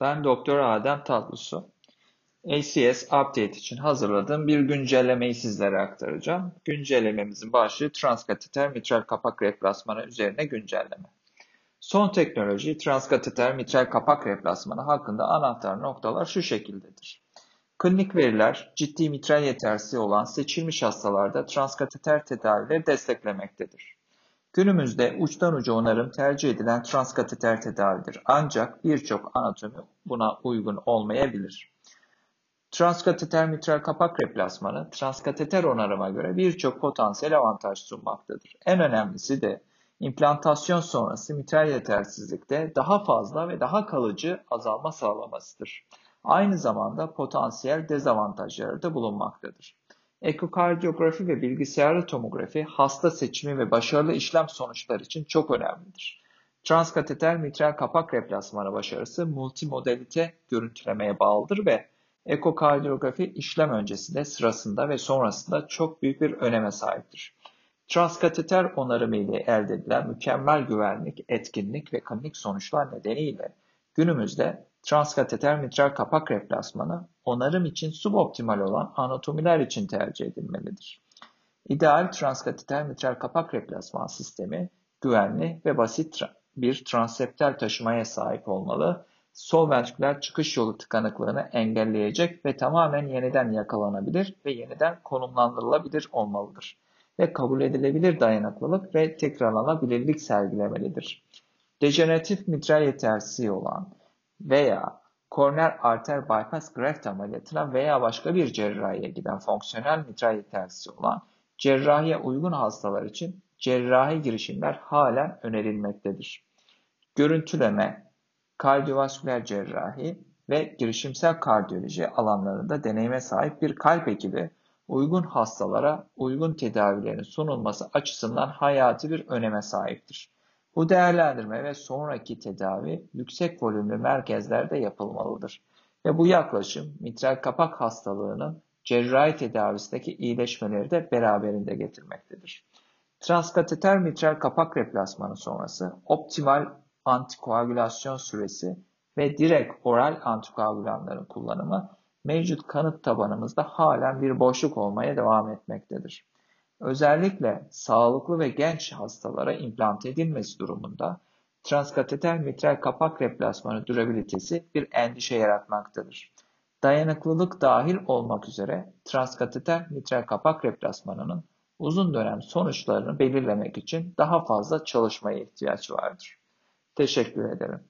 Ben Doktor Adem Tatlısu. ACS Update için hazırladığım bir güncellemeyi sizlere aktaracağım. Güncellememizin başlığı transkateter mitral kapak replasmanı üzerine güncelleme. Son teknoloji transkateter mitral kapak replasmanı hakkında anahtar noktalar şu şekildedir. Klinik veriler ciddi mitral yetersizliği olan seçilmiş hastalarda transkateter tedavileri desteklemektedir. Günümüzde uçtan uca onarım tercih edilen transkateter tedavidir. Ancak birçok anatomi buna uygun olmayabilir. Transkateter mitral kapak replasmanı transkateter onarıma göre birçok potansiyel avantaj sunmaktadır. En önemlisi de implantasyon sonrası mitral yetersizlikte daha fazla ve daha kalıcı azalma sağlamasıdır. Aynı zamanda potansiyel dezavantajları da bulunmaktadır. Ekokardiyografi ve bilgisayarlı tomografi hasta seçimi ve başarılı işlem sonuçları için çok önemlidir. Transkateter mitral kapak replasmanı başarısı multimodalite görüntülemeye bağlıdır ve ekokardiyografi işlem öncesinde, sırasında ve sonrasında çok büyük bir öneme sahiptir. Transkateter onarımı ile elde edilen mükemmel güvenlik, etkinlik ve klinik sonuçlar nedeniyle günümüzde transkateter mitral kapak replasmanı onarım için suboptimal olan anatomiler için tercih edilmelidir. İdeal transkateter mitral kapak replasman sistemi güvenli ve basit bir transeptal taşımaya sahip olmalı, sol ventriküler çıkış yolu tıkanıklığını engelleyecek ve tamamen yeniden yakalanabilir ve yeniden konumlandırılabilir olmalıdır ve kabul edilebilir dayanıklılık ve tekrarlanabilirlik sergilemelidir. Dejeneratif mitral yetersizliği olan veya koroner arter bypass graft ameliyatına veya başka bir cerrahiye giden fonksiyonel mitral yetersizliği olan cerrahiye uygun hastalar için cerrahi girişimler halen önerilmektedir. Görüntüleme, kardiyovasküler cerrahi ve girişimsel kardiyoloji alanlarında deneyime sahip bir kalp ekibi uygun hastalara uygun tedavilerin sunulması açısından hayati bir öneme sahiptir. Bu değerlendirme ve sonraki tedavi yüksek volümlü merkezlerde yapılmalıdır. Ve bu yaklaşım mitral kapak hastalığının cerrahi tedavisindeki iyileşmeleri de beraberinde getirmektedir. Transkateter mitral kapak replasmanı sonrası optimal antikoagülasyon süresi ve direkt oral antikoagülanların kullanımı mevcut kanıt tabanımızda halen bir boşluk olmaya devam etmektedir. Özellikle sağlıklı ve genç hastalara implant edilmesi durumunda transkateter mitral kapak replasmanı durabilitesi bir endişe yaratmaktadır. Dayanıklılık dahil olmak üzere transkateter mitral kapak replasmanının uzun dönem sonuçlarını belirlemek için daha fazla çalışmaya ihtiyaç vardır. Teşekkür ederim.